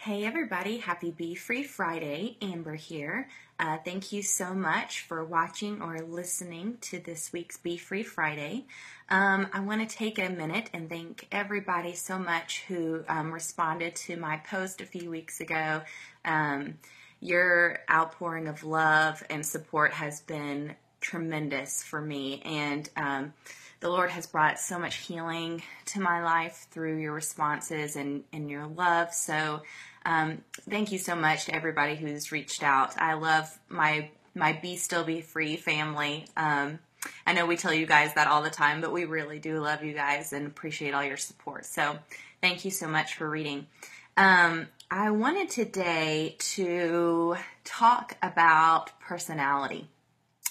Hey everybody, happy Be Free Friday. Amber here. Uh, thank you so much for watching or listening to this week's Be Free Friday. Um, I want to take a minute and thank everybody so much who um, responded to my post a few weeks ago. Um, your outpouring of love and support has been tremendous for me, and um, the Lord has brought so much healing to my life through your responses and, and your love. So, um, thank you so much to everybody who's reached out. I love my my Be Still Be Free family. Um, I know we tell you guys that all the time, but we really do love you guys and appreciate all your support. So, thank you so much for reading. Um, I wanted today to talk about personality.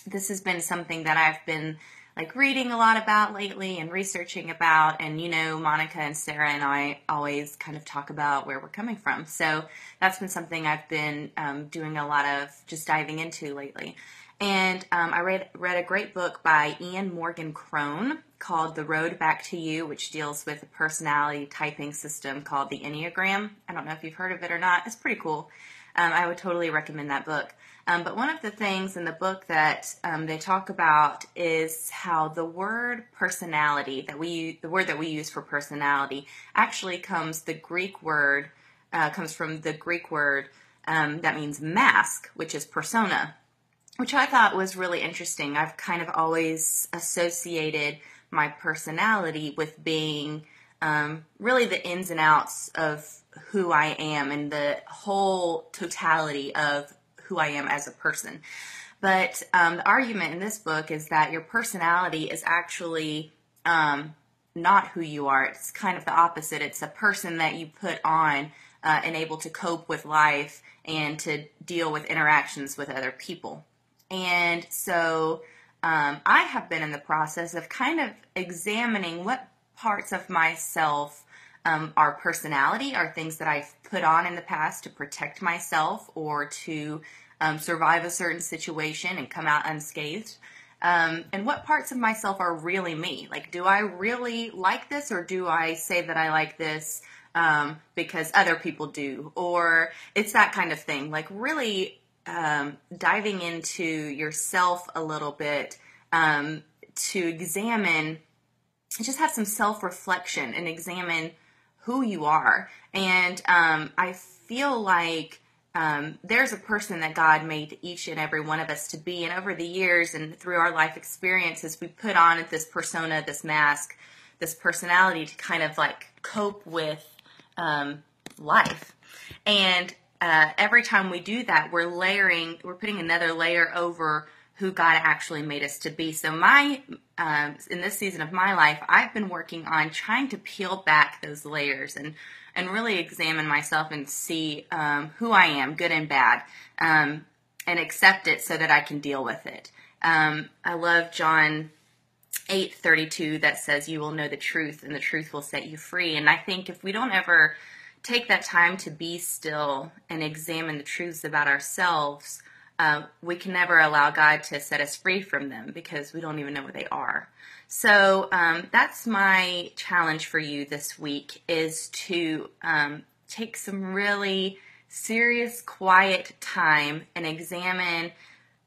This has been something that I've been like reading a lot about lately and researching about. And you know, Monica and Sarah and I always kind of talk about where we're coming from. So that's been something I've been um, doing a lot of just diving into lately. And um, I read read a great book by Ian Morgan Cron called The Road Back to You, which deals with a personality typing system called the Enneagram. I don't know if you've heard of it or not. It's pretty cool. Um, I would totally recommend that book. Um, but one of the things in the book that um, they talk about is how the word personality that we the word that we use for personality actually comes the Greek word uh, comes from the Greek word um, that means mask, which is persona, which I thought was really interesting. I've kind of always associated my personality with being um, really the ins and outs of who I am and the whole totality of who I am as a person. But um, the argument in this book is that your personality is actually um, not who you are. It's kind of the opposite. It's a person that you put on uh, and able to cope with life and to deal with interactions with other people. And so um, I have been in the process of kind of examining what parts of myself um, are personality, are things that I've put on in the past to protect myself or to um, survive a certain situation and come out unscathed. Um, and what parts of myself are really me? Like, do I really like this, or do I say that I like this um, because other people do? Or it's that kind of thing. Like, really um, diving into yourself a little bit um, to examine, just have some self reflection and examine who you are. And um, I feel like um, there's a person that God made each and every one of us to be. And over the years and through our life experiences, we put on this persona, this mask, this personality to kind of like cope with um, life. And uh, every time we do that, we're layering, we're putting another layer over who God actually made us to be. So my um, in this season of my life, I've been working on trying to peel back those layers and and really examine myself and see um, who I am, good and bad, um, and accept it so that I can deal with it. Um, I love John 8:32 that says you will know the truth and the truth will set you free. And I think if we don't ever take that time to be still and examine the truths about ourselves, uh, we can never allow God to set us free from them because we don't even know what they are. So um, that's my challenge for you this week is to um, take some really serious, quiet time and examine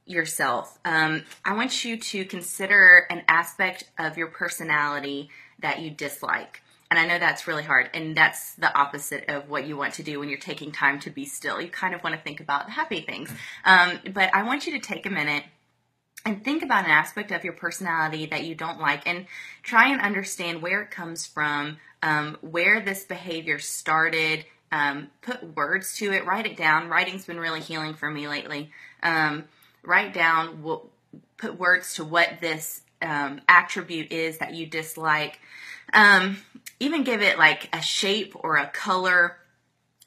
yourself. Um, I want you to consider an aspect of your personality that you dislike. And I know that's really hard. And that's the opposite of what you want to do when you're taking time to be still. You kind of want to think about the happy things. Um, but I want you to take a minute and think about an aspect of your personality that you don't like and try and understand where it comes from, um, where this behavior started. Um, put words to it, write it down. Writing's been really healing for me lately. Um, write down, what, put words to what this um, attribute is that you dislike. Um, even give it like a shape or a color,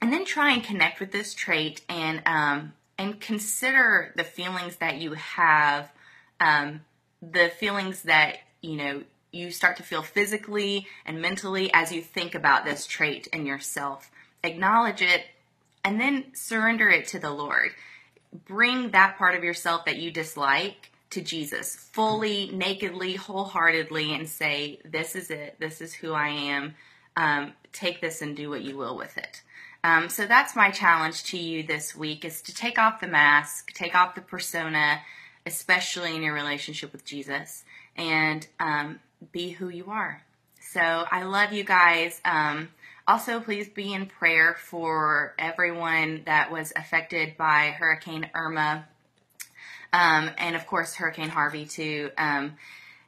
and then try and connect with this trait and um, and consider the feelings that you have, um, the feelings that you know you start to feel physically and mentally as you think about this trait in yourself. Acknowledge it, and then surrender it to the Lord. Bring that part of yourself that you dislike to Jesus fully, nakedly, wholeheartedly, and say, This is it. This is who I am. Um, take this and do what you will with it. Um, so that's my challenge to you this week is to take off the mask, take off the persona, especially in your relationship with Jesus, and um, be who you are. So I love you guys. Um, also, please be in prayer for everyone that was affected by Hurricane Irma, um, and of course Hurricane Harvey too. Um,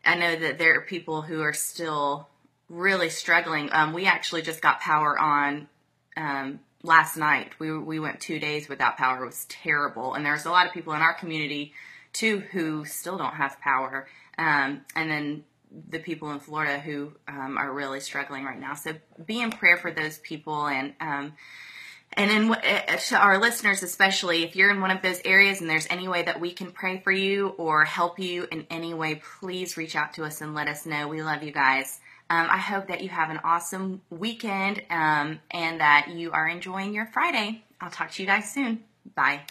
I know that there are people who are still really struggling. Um, we actually just got power on um, last night. We we went two days without power. It was terrible, and there's a lot of people in our community too who still don't have power. Um, and then the people in Florida who um, are really struggling right now. So be in prayer for those people and. And in uh, to our listeners, especially if you're in one of those areas and there's any way that we can pray for you or help you in any way, please reach out to us and let us know. We love you guys. Um, I hope that you have an awesome weekend um, and that you are enjoying your Friday. I'll talk to you guys soon. Bye.